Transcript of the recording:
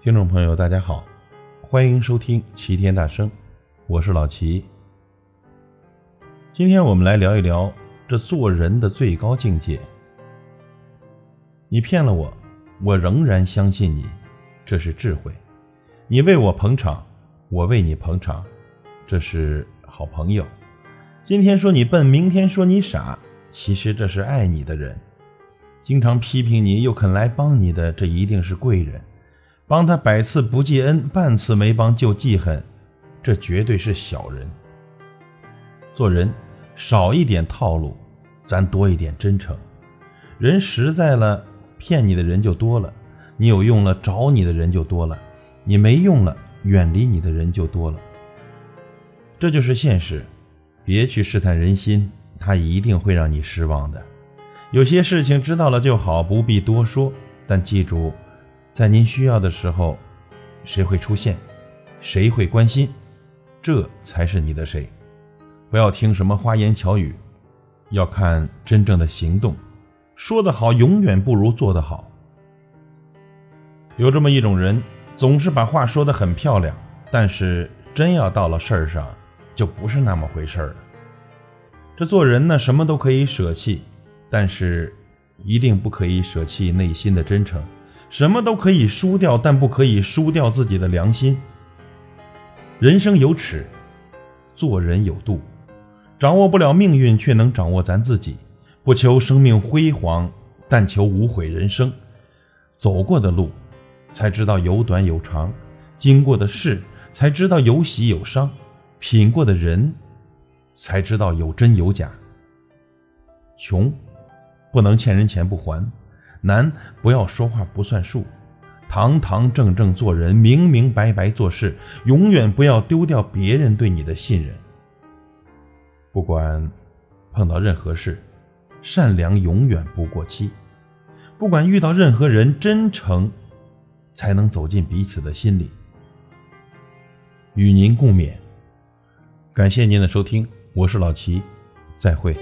听众朋友，大家好，欢迎收听齐天大圣，我是老齐。今天我们来聊一聊这做人的最高境界。你骗了我，我仍然相信你，这是智慧；你为我捧场，我为你捧场，这是好朋友。今天说你笨，明天说你傻，其实这是爱你的人。经常批评你又肯来帮你的，这一定是贵人。帮他百次不记恩，半次没帮就记恨，这绝对是小人。做人少一点套路，咱多一点真诚。人实在了，骗你的人就多了；你有用了，找你的人就多了；你没用了，远离你的人就多了。这就是现实，别去试探人心，他一定会让你失望的。有些事情知道了就好，不必多说。但记住。在您需要的时候，谁会出现？谁会关心？这才是你的谁。不要听什么花言巧语，要看真正的行动。说得好，永远不如做得好。有这么一种人，总是把话说得很漂亮，但是真要到了事儿上，就不是那么回事儿了。这做人呢，什么都可以舍弃，但是一定不可以舍弃内心的真诚。什么都可以输掉，但不可以输掉自己的良心。人生有尺，做人有度，掌握不了命运，却能掌握咱自己。不求生命辉煌，但求无悔人生。走过的路，才知道有短有长；经过的事，才知道有喜有伤；品过的人，才知道有真有假。穷，不能欠人钱不还。难，不要说话不算数，堂堂正正做人，明明白白做事，永远不要丢掉别人对你的信任。不管碰到任何事，善良永远不过期。不管遇到任何人，真诚才能走进彼此的心里。与您共勉。感谢您的收听，我是老齐，再会。